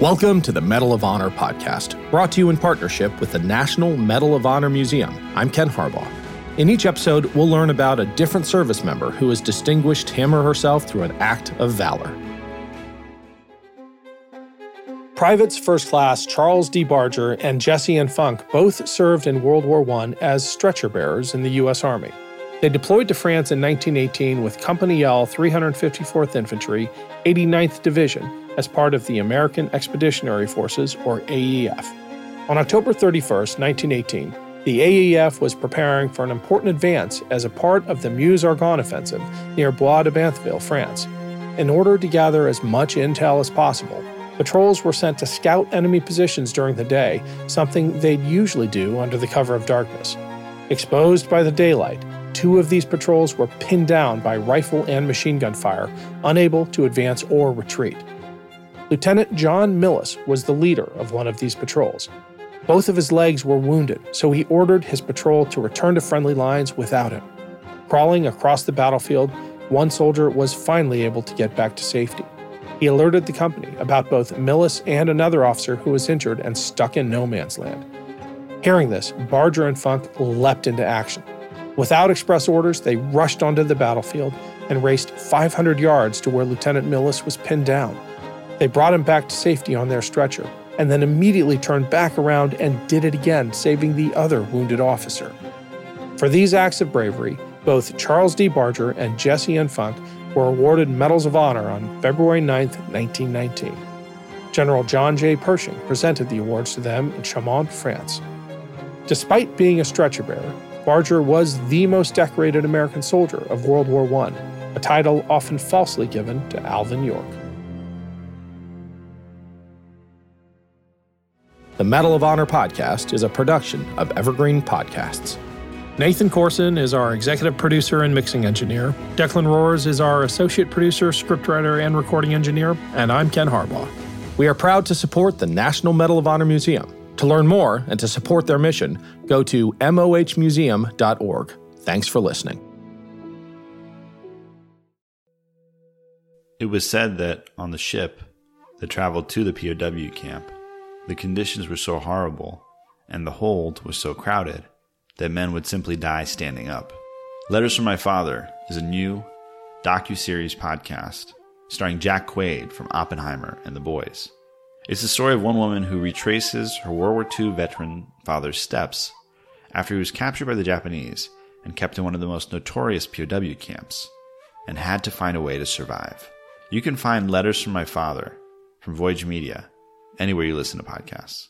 Welcome to the Medal of Honor podcast, brought to you in partnership with the National Medal of Honor Museum. I'm Ken Harbaugh. In each episode, we'll learn about a different service member who has distinguished him or herself through an act of valor. Privates First Class Charles D. Barger and Jesse N. Funk both served in World War I as stretcher bearers in the U.S. Army. They deployed to France in 1918 with Company L, 354th Infantry, 89th Division, as part of the American Expeditionary Forces, or AEF. On October 31, 1918, the AEF was preparing for an important advance as a part of the Meuse-Argonne offensive near Bois de Bantheville, France. In order to gather as much intel as possible, patrols were sent to scout enemy positions during the day, something they'd usually do under the cover of darkness. Exposed by the daylight, two of these patrols were pinned down by rifle and machine gun fire, unable to advance or retreat. Lieutenant John Millis was the leader of one of these patrols. Both of his legs were wounded, so he ordered his patrol to return to friendly lines without him. Crawling across the battlefield, one soldier was finally able to get back to safety. He alerted the company about both Millis and another officer who was injured and stuck in no man's land. Hearing this, Barger and Funk leapt into action. Without express orders, they rushed onto the battlefield and raced 500 yards to where Lieutenant Millis was pinned down. They brought him back to safety on their stretcher, and then immediately turned back around and did it again, saving the other wounded officer. For these acts of bravery, both Charles D. Barger and Jesse N. Funk were awarded Medals of Honor on February 9, 1919. General John J. Pershing presented the awards to them in Chaumont, France. Despite being a stretcher bearer, Barger was the most decorated American soldier of World War I, a title often falsely given to Alvin York. The Medal of Honor podcast is a production of Evergreen Podcasts. Nathan Corson is our executive producer and mixing engineer. Declan Roars is our associate producer, scriptwriter, and recording engineer. And I'm Ken Harbaugh. We are proud to support the National Medal of Honor Museum. To learn more and to support their mission, go to mohmuseum.org. Thanks for listening. It was said that on the ship that traveled to the POW camp, the conditions were so horrible, and the hold was so crowded, that men would simply die standing up. Letters from My Father is a new docu-series podcast starring Jack Quaid from Oppenheimer and The Boys. It's the story of one woman who retraces her World War II veteran father's steps after he was captured by the Japanese and kept in one of the most notorious POW camps and had to find a way to survive. You can find Letters from My Father from Voyage Media anywhere you listen to podcasts.